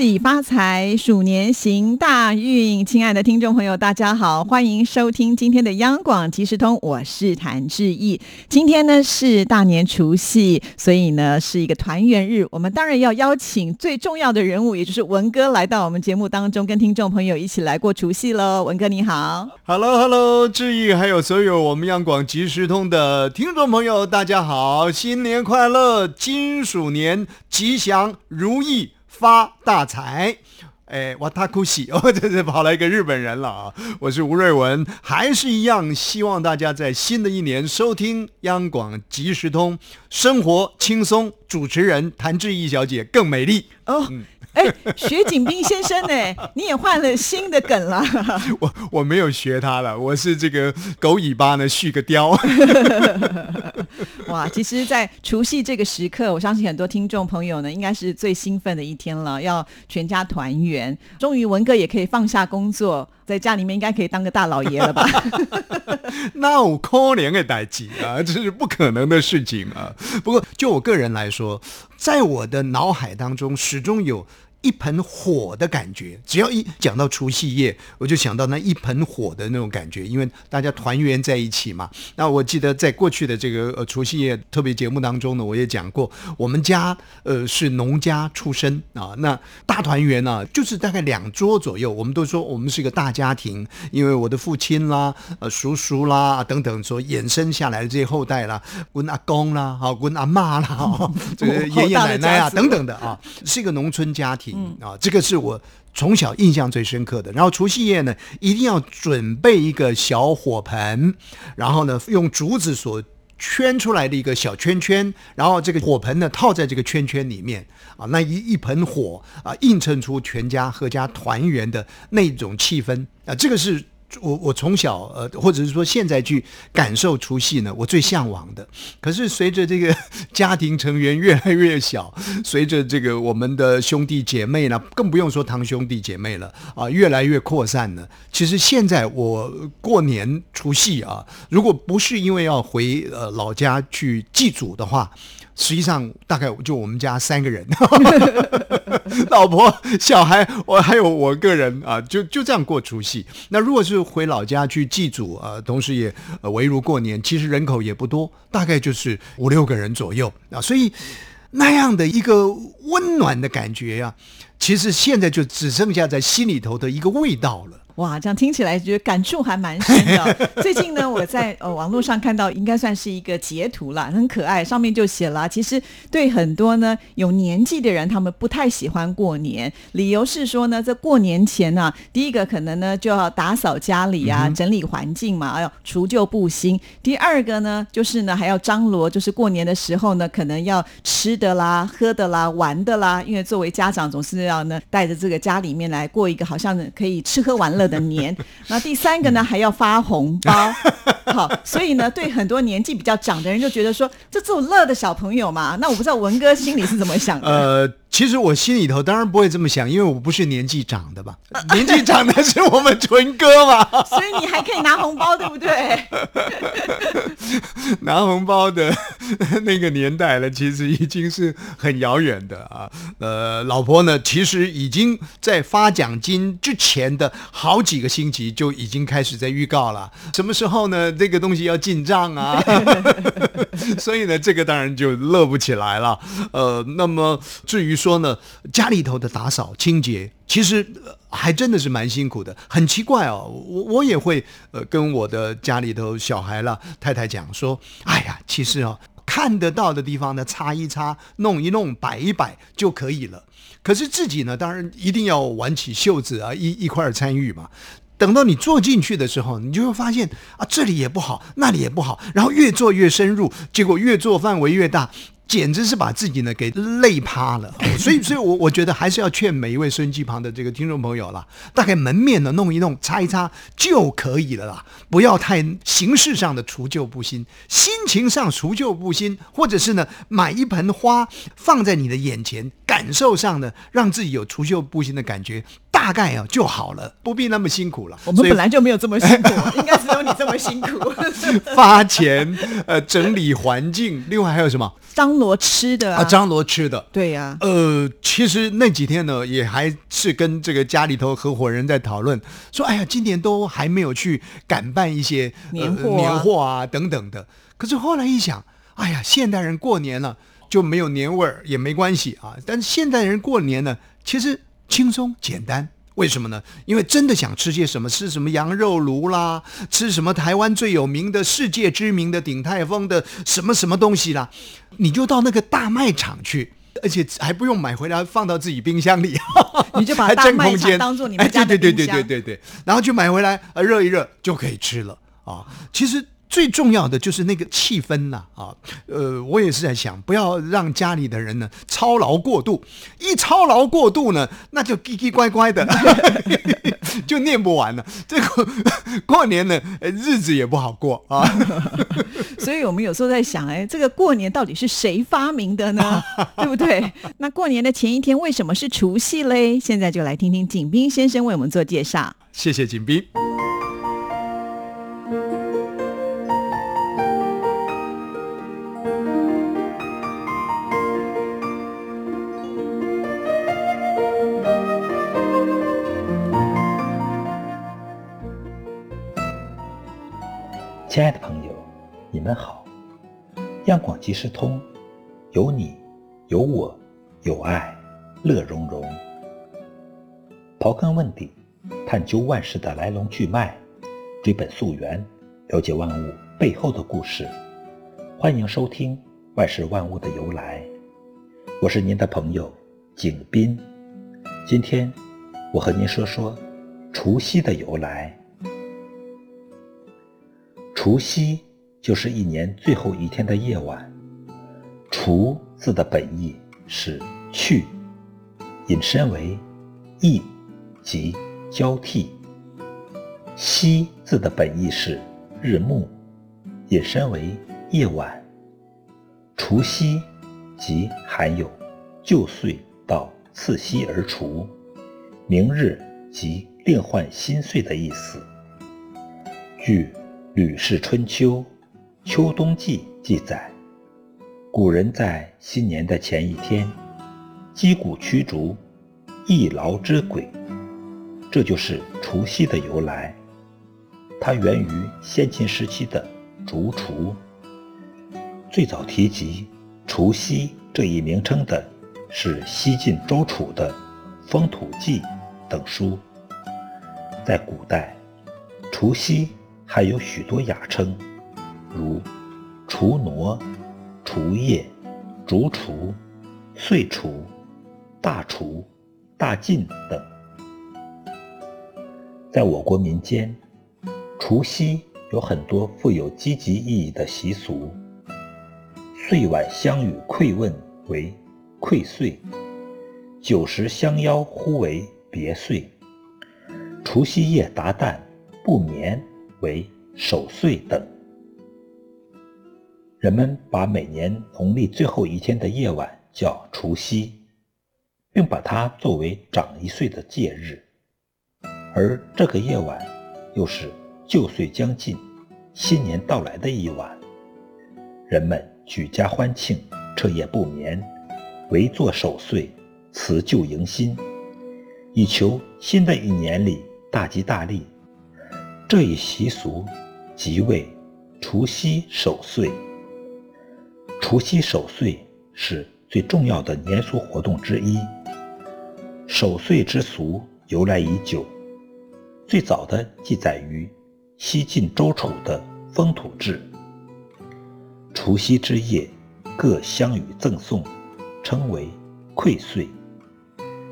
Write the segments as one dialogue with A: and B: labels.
A: 喜发财，鼠年行大运！亲爱的听众朋友，大家好，欢迎收听今天的央广即时通，我是谭志毅。今天呢是大年除夕，所以呢是一个团圆日。我们当然要邀请最重要的人物，也就是文哥来到我们节目当中，跟听众朋友一起来过除夕喽。文哥你好
B: ，Hello Hello，志毅还有所有我们央广即时通的听众朋友，大家好，新年快乐，金鼠年吉祥如意。发大财，哎，瓦塔库西，哦，这是跑来一个日本人了啊！我是吴瑞文，还是一样，希望大家在新的一年收听央广即时通，生活轻松，主持人谭志毅小姐更美丽
A: 哦。哎，徐景斌先生呢？你也换了新的梗了。
B: 我我没有学他了，我是这个狗尾巴呢，续个貂。
A: 哇，其实，在除夕这个时刻，我相信很多听众朋友呢，应该是最兴奋的一天了，要全家团圆。终于文哥也可以放下工作，在家里面应该可以当个大老爷了吧？
B: 那有可怜的代际啊，这是不可能的事情啊。不过，就我个人来说，在我的脑海当中，始终有。一盆火的感觉，只要一讲到除夕夜，我就想到那一盆火的那种感觉，因为大家团圆在一起嘛。那我记得在过去的这个呃除夕夜特别节目当中呢，我也讲过，我们家呃是农家出身啊，那大团圆呢就是大概两桌左右，我们都说我们是一个大家庭，因为我的父亲啦、呃叔叔啦等等所衍生下来的这些后代啦，问阿公啦、好问阿妈啦、这个爷爷奶奶啊等等的啊，是一个农村家庭。嗯啊，这个是我从小印象最深刻的。然后除夕夜呢，一定要准备一个小火盆，然后呢，用竹子所圈出来的一个小圈圈，然后这个火盆呢套在这个圈圈里面啊，那一一盆火啊，映衬出全家阖家团圆的那种气氛啊，这个是。我我从小呃，或者是说现在去感受除夕呢，我最向往的。可是随着这个 家庭成员越来越小，随着这个我们的兄弟姐妹呢，更不用说堂兄弟姐妹了啊，越来越扩散了。其实现在我过年除夕啊，如果不是因为要回呃老家去祭祖的话。实际上，大概就我们家三个人，老婆、小孩，我还有我个人啊，就就这样过除夕。那如果是回老家去祭祖啊，同时也呃围炉过年，其实人口也不多，大概就是五六个人左右啊。所以那样的一个温暖的感觉呀，其实现在就只剩下在心里头的一个味道了。
A: 哇，这样听起来觉得感触还蛮深的。最近呢，我在呃网络上看到，应该算是一个截图了，很可爱。上面就写了，其实对很多呢有年纪的人，他们不太喜欢过年，理由是说呢，在过年前呢，第一个可能呢就要打扫家里啊，整理环境嘛，哎呦除旧布新。第二个呢，就是呢还要张罗，就是过年的时候呢，可能要吃的啦、喝的啦、玩的啦，因为作为家长总是要呢带着这个家里面来过一个好像可以吃喝玩乐。的年，那第三个呢还要发红包，好，所以呢对很多年纪比较长的人就觉得说，这种乐的小朋友嘛，那我不知道文哥心里是怎么想的。呃，
B: 其实我心里头当然不会这么想，因为我不是年纪长的吧，年纪长的是我们纯哥嘛，
A: 所以你还可以拿红包，对不对？
B: 拿红包的那个年代了，其实已经是很遥远的啊。呃，老婆呢，其实已经在发奖金之前的好。好几个星期就已经开始在预告了，什么时候呢？这个东西要进账啊，所以呢，这个当然就乐不起来了。呃，那么至于说说呢，家里头的打扫清洁，其实还真的是蛮辛苦的。很奇怪哦，我我也会呃跟我的家里头小孩了太太讲说，哎呀，其实哦，看得到的地方呢，擦一擦，弄一弄，摆一摆就可以了。可是自己呢，当然一定要挽起袖子啊，一一块儿参与嘛。等到你做进去的时候，你就会发现啊，这里也不好，那里也不好，然后越做越深入，结果越做范围越大。简直是把自己呢给累趴了。所以，所以我我觉得还是要劝每一位收音机旁的这个听众朋友啦，大概门面呢弄一弄、擦一擦就可以了啦，不要太形式上的除旧布新，心情上除旧布新，或者是呢买一盆花放在你的眼前，感受上呢让自己有除旧布新的感觉。大概啊就好了，不必那么辛苦了。
A: 我们本来就没有这么辛苦，应该只有你这么辛苦。
B: 发钱，呃，整理环境，另外还有什么？
A: 张罗吃的
B: 啊，张罗吃的。
A: 对呀。
B: 呃，其实那几天呢，也还是跟这个家里头合伙人在讨论，说，哎呀，今年都还没有去赶办一些
A: 年货、
B: 年货啊等等的。可是后来一想，哎呀，现代人过年了就没有年味儿也没关系啊。但是现代人过年呢，其实。轻松简单，为什么呢？因为真的想吃些什么，吃什么羊肉炉啦，吃什么台湾最有名的、世界知名的鼎泰丰的什么什么东西啦，你就到那个大卖场去，而且还不用买回来放到自己冰箱里，
A: 你就把大卖场当做你们家
B: 的冰箱，对对对对对对对，然后就买回来热一热就可以吃了啊。其实。最重要的就是那个气氛呐，啊，呃，我也是在想，不要让家里的人呢操劳过度，一操劳过度呢，那就叽叽乖乖的，就念不完了。这个 过年呢，日子也不好过啊。
A: 所以我们有时候在想，哎，这个过年到底是谁发明的呢？对不对？那过年的前一天为什么是除夕嘞？现在就来听听景斌先生为我们做介绍。
B: 谢谢景斌。
C: 亲爱的朋友，你们好！央广即时通，有你，有我，有爱，乐融融。刨根问底，探究万事的来龙去脉，追本溯源，了解万物背后的故事。欢迎收听《万事万物的由来》，我是您的朋友景斌。今天，我和您说说除夕的由来。除夕就是一年最后一天的夜晚。除字的本意是去，引申为易，即交替。夕字的本意是日暮，引申为夜晚。除夕即含有旧岁到次夕而除，明日即另换新岁的意思。据《吕氏春秋·秋冬季》记载，古人在新年的前一天击鼓驱逐易劳之鬼，这就是除夕的由来。它源于先秦时期的逐除。最早提及除夕这一名称的是西晋周楚的《风土记》等书。在古代，除夕。还有许多雅称，如除挪、除夜、逐除、岁除、大除、大进等。在我国民间，除夕有很多富有积极意义的习俗。岁晚相与馈问为馈岁，九十相邀呼为别岁，除夕夜达旦不眠。为守岁等，人们把每年农历最后一天的夜晚叫除夕，并把它作为长一岁的戒日。而这个夜晚又是旧岁将近、新年到来的一晚，人们举家欢庆，彻夜不眠，围坐守岁，辞旧迎新，以求新的一年里大吉大利。这一习俗即为除夕守岁。除夕守岁是最重要的年俗活动之一。守岁之俗由来已久，最早的记载于西晋周楚的《风土志》。除夕之夜，各乡与赠送，称为馈岁；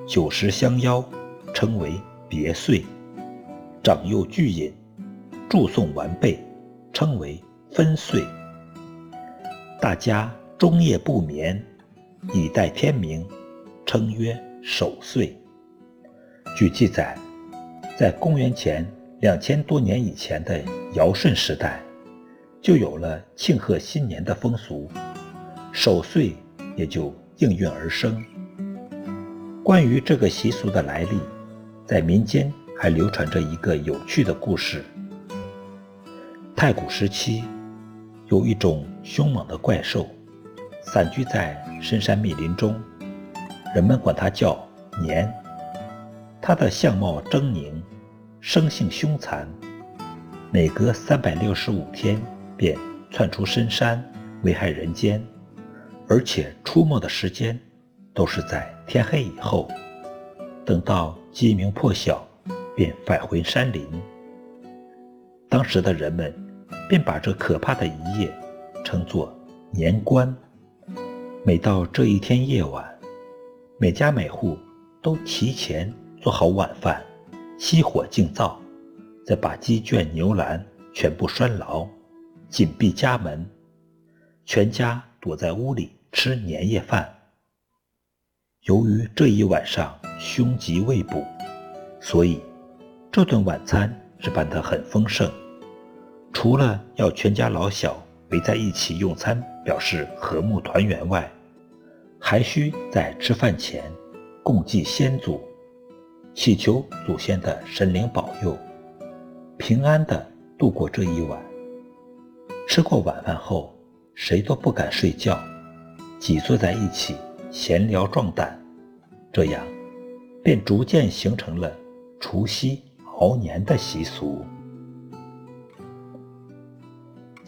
C: 酒食相邀，称为别岁；长幼聚饮。祝颂完备，称为分岁。大家终夜不眠，以待天明，称曰守岁。据记载，在公元前两千多年以前的尧舜时代，就有了庆贺新年的风俗，守岁也就应运而生。关于这个习俗的来历，在民间还流传着一个有趣的故事。太古时期，有一种凶猛的怪兽，散居在深山密林中，人们管它叫年。它的相貌狰狞，生性凶残，每隔三百六十五天便窜出深山，危害人间，而且出没的时间都是在天黑以后，等到鸡鸣破晓，便返回山林。当时的人们。便把这可怕的一夜称作年关。每到这一天夜晚，每家每户都提前做好晚饭，熄火静灶，再把鸡圈牛栏全部拴牢，紧闭家门，全家躲在屋里吃年夜饭。由于这一晚上凶吉未卜，所以这顿晚餐是办得很丰盛。除了要全家老小围在一起用餐，表示和睦团圆外，还需在吃饭前共祭先祖，祈求祖先的神灵保佑，平安的度过这一晚。吃过晚饭后，谁都不敢睡觉，挤坐在一起闲聊壮胆，这样便逐渐形成了除夕熬年的习俗。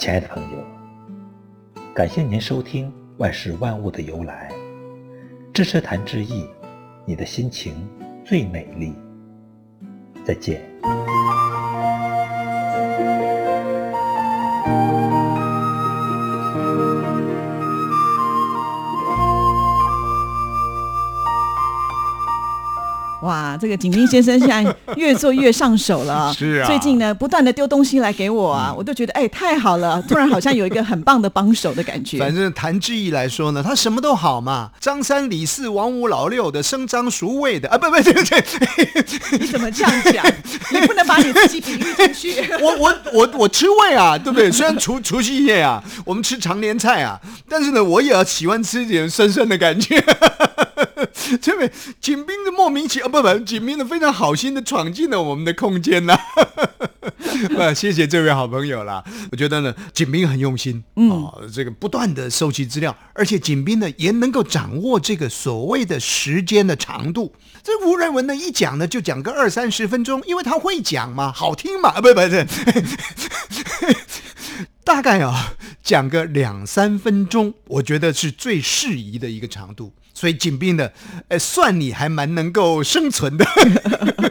C: 亲爱的朋友，感谢您收听万事万物的由来，支持谈志毅，你的心情最美丽。再见。
A: 哇，这个景斌先生现在越做越上手了。
B: 是啊，
A: 最近呢，不断的丢东西来给我啊，我都觉得哎，太好了，突然好像有一个很棒的帮手的感觉。
B: 反正谭志毅来说呢，他什么都好嘛，张三李四王五老六的，生张熟味的啊，不不对对，
A: 你怎么这样讲？你不能把你自己比喻进去。
B: 我我我我吃味啊，对不对？虽然除除夕夜啊，我们吃常年菜啊，但是呢，我也要喜欢吃一点酸酸的感觉。这位景斌的莫名其妙，不不，景斌的非常好心的闯进了我们的空间呐。不，谢谢这位好朋友啦。我觉得呢，景斌很用心，嗯，这个不断的收集资料，而且景斌呢也能够掌握这个所谓的时间的长度。这吴仁文呢一讲呢就讲个二三十分钟，因为他会讲嘛，好听嘛，不不不，大概啊讲个两三分钟，我觉得是最适宜的一个长度。所以景斌的，呃，算你还蛮能够生存的，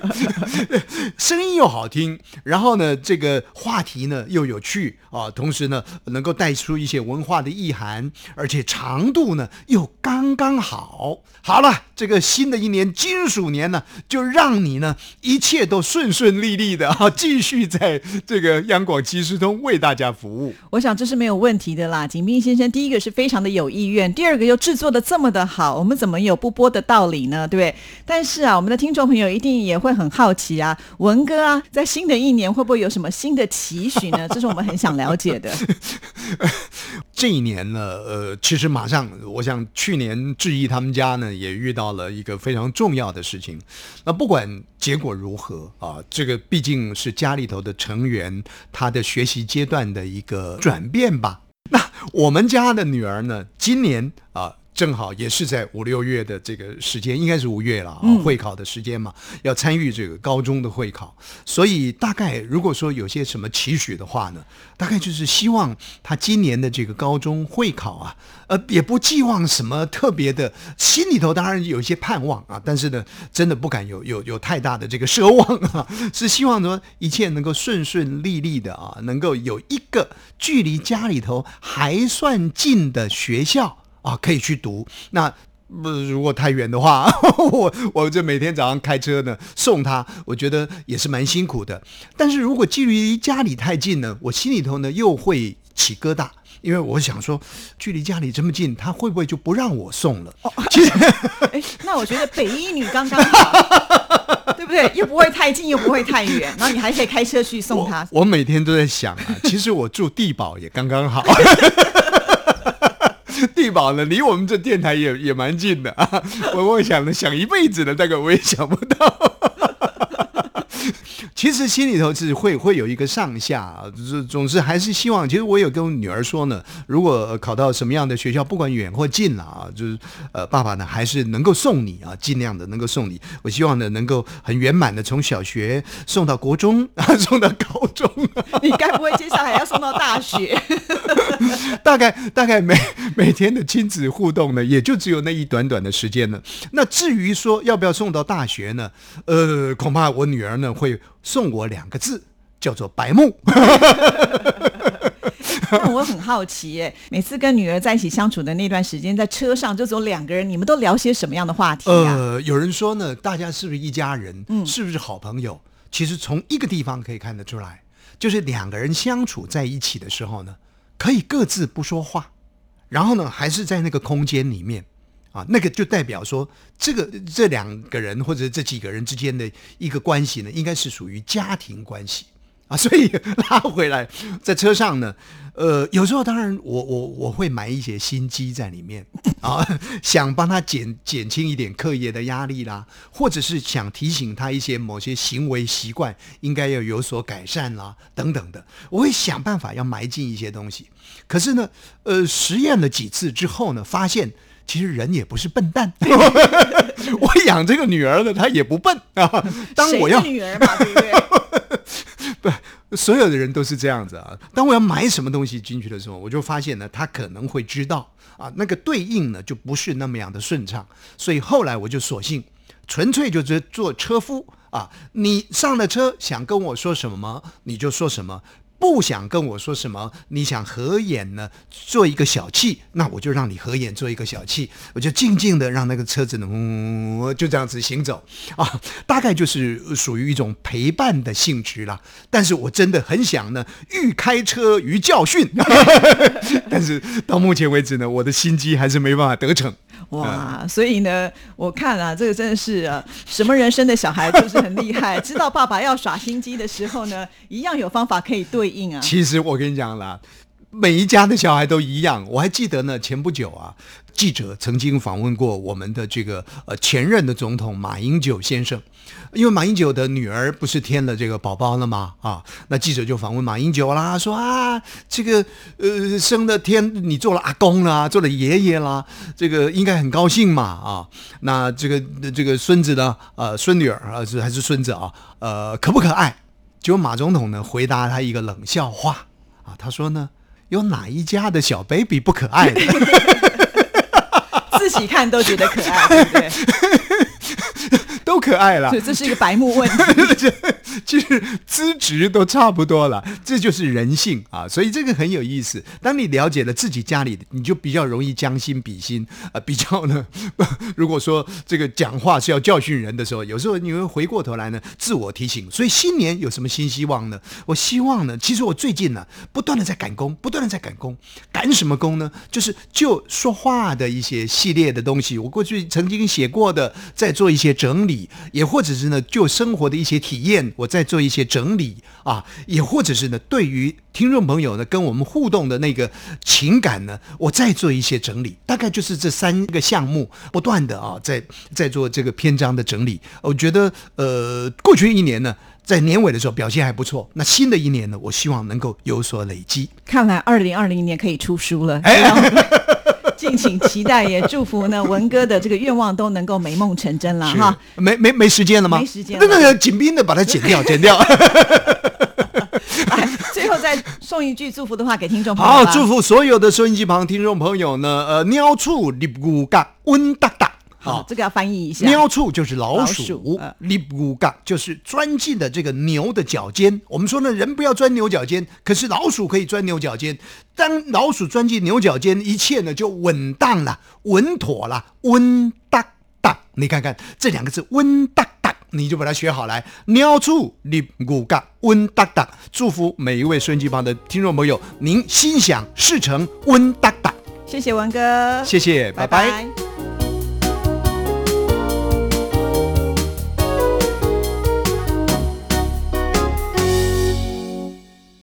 B: 声音又好听，然后呢，这个话题呢又有趣啊，同时呢能够带出一些文化的意涵，而且长度呢又刚刚好。好了，这个新的一年金鼠年呢，就让你呢一切都顺顺利利的啊，继续在这个央广即时通为大家服务。
A: 我想这是没有问题的啦，景斌先生，第一个是非常的有意愿，第二个又制作的这么的好。我们怎么有不播的道理呢？对不对？但是啊，我们的听众朋友一定也会很好奇啊，文哥啊，在新的一年会不会有什么新的期许呢？这是我们很想了解的。
B: 这一年呢，呃，其实马上，我想去年志毅他们家呢也遇到了一个非常重要的事情。那不管结果如何啊，这个毕竟是家里头的成员他的学习阶段的一个转变吧。那我们家的女儿呢，今年啊。正好也是在五六月的这个时间，应该是五月了啊，会考的时间嘛，要参与这个高中的会考，所以大概如果说有些什么期许的话呢，大概就是希望他今年的这个高中会考啊，呃，也不寄望什么特别的，心里头当然有一些盼望啊，但是呢，真的不敢有 有有太大的这个奢望啊，是希望说一切能够顺顺利利的啊，能够有一个距离家里头还算近的学校。啊，可以去读。那不如果太远的话，我我就每天早上开车呢送他，我觉得也是蛮辛苦的。但是如果距离家里太近呢，我心里头呢又会起疙瘩。因为我想说，距离家里这么近，他会不会就不让我送了？其实
A: 哎，那我觉得北一女刚刚好，对不对？又不会太近，又不会太远，然后你还可以开车去送他。
B: 我每天都在想啊，其实我住地堡也刚刚好。地堡呢，离我们这电台也也蛮近的啊。我我想了，想一辈子的那个我也想不到。其实心里头是会会有一个上下啊，就是总是还是希望。其实我有跟我女儿说呢，如果考到什么样的学校，不管远或近了啊，就是呃，爸爸呢还是能够送你啊，尽量的能够送你。我希望呢能够很圆满的从小学送到国中，啊 送到高中。
A: 你该不会接下来要送到大学？
B: 大概大概每每天的亲子互动呢，也就只有那一短短的时间了。那至于说要不要送到大学呢？呃，恐怕我女儿呢会送我两个字，叫做白目。
A: 那我很好奇耶，每次跟女儿在一起相处的那段时间，在车上就只有两个人，你们都聊些什么样的话题啊？
B: 呃，有人说呢，大家是不是一家人？
A: 嗯
B: 是不是好朋友？其实从一个地方可以看得出来，就是两个人相处在一起的时候呢，可以各自不说话，然后呢，还是在那个空间里面啊，那个就代表说，这个这两个人或者这几个人之间的一个关系呢，应该是属于家庭关系。啊，所以拉回来，在车上呢，呃，有时候当然我我我会埋一些心机在里面啊，想帮他减减轻一点课业的压力啦，或者是想提醒他一些某些行为习惯应该要有所改善啦，等等的，我会想办法要埋进一些东西。可是呢，呃，实验了几次之后呢，发现其实人也不是笨蛋，我养这个女儿呢，她也不笨啊。当我要
A: 女儿嘛，对不对？
B: 不，所有的人都是这样子啊。当我要买什么东西进去的时候，我就发现呢，他可能会知道啊，那个对应呢就不是那么样的顺畅。所以后来我就索性纯粹就是做车夫啊，你上了车想跟我说什么，你就说什么。不想跟我说什么，你想合眼呢，做一个小气，那我就让你合眼做一个小气，我就静静的让那个车子呢，嗯，就这样子行走啊，大概就是属于一种陪伴的性质啦。但是我真的很想呢，欲开车于教训，但是到目前为止呢，我的心机还是没办法得逞。
A: 哇，所以呢，我看啊，这个真的是啊，什么人生的小孩就是很厉害，知道爸爸要耍心机的时候呢，一样有方法可以对应啊。
B: 其实我跟你讲啦，每一家的小孩都一样。我还记得呢，前不久啊，记者曾经访问过我们的这个呃前任的总统马英九先生，因为马英九的女儿不是添了这个宝宝了吗？啊，那记者就访问马英九啦，说啊，这个呃生的天你做了阿公啦，做了爷爷啦，这个应该很高兴嘛啊。那这个这个孙子呢，呃孙女儿啊是还是孙子啊，呃可不可爱？结果马总统呢回答他一个冷笑话啊，他说呢，有哪一家的小 baby 不可爱的？
A: 自己看都觉得可爱，对不对？
B: 都可爱了
A: 所以。这是一个白目问题。
B: 其实资质都差不多了，这就是人性啊，所以这个很有意思。当你了解了自己家里的，你就比较容易将心比心啊、比较呢，如果说这个讲话是要教训人的时候，有时候你会回过头来呢，自我提醒。所以新年有什么新希望呢？我希望呢，其实我最近呢，不断的在赶工，不断的在赶工，赶什么工呢？就是就说话的一些系列的东西，我过去曾经写过的，在做一些整理，也或者是呢，就生活的一些体验，我再做一些整理啊，也或者是呢，对于听众朋友呢跟我们互动的那个情感呢，我再做一些整理，大概就是这三个项目不断的啊，在在做这个篇章的整理。我觉得呃，过去一年呢。在年尾的时候表现还不错，那新的一年呢，我希望能够有所累积。
A: 看来二零二零年可以出书了，敬请期待，也祝福呢文哥的这个愿望都能够美梦成真了哈。
B: 没没没时间了吗？
A: 没时间了
B: 那那个紧逼的把它剪掉，剪掉。
A: 哎，最后再送一句祝福的话给听众朋友
B: 好，祝福所有的收音机旁听众朋友呢，呃，鸟处立骨嘎温哒哒。
A: 好，这个要翻译一下。
B: 喵处就是老
A: 老
B: 鼠
A: 鼠呃，
B: 立骨嘎就是钻进的这个牛的脚尖。我们说呢，人不要钻牛角尖，可是老鼠可以钻牛角尖。当老鼠钻进牛角尖，一切呢就稳当了、稳妥了，温哒哒。你看看这两个字，温哒哒。你就把它学好来。鸟处立五嘎温哒哒，祝福每一位孙继邦的听众朋友，您心想事成，温哒哒。
A: 谢谢文哥，
B: 谢谢，拜拜
A: 拜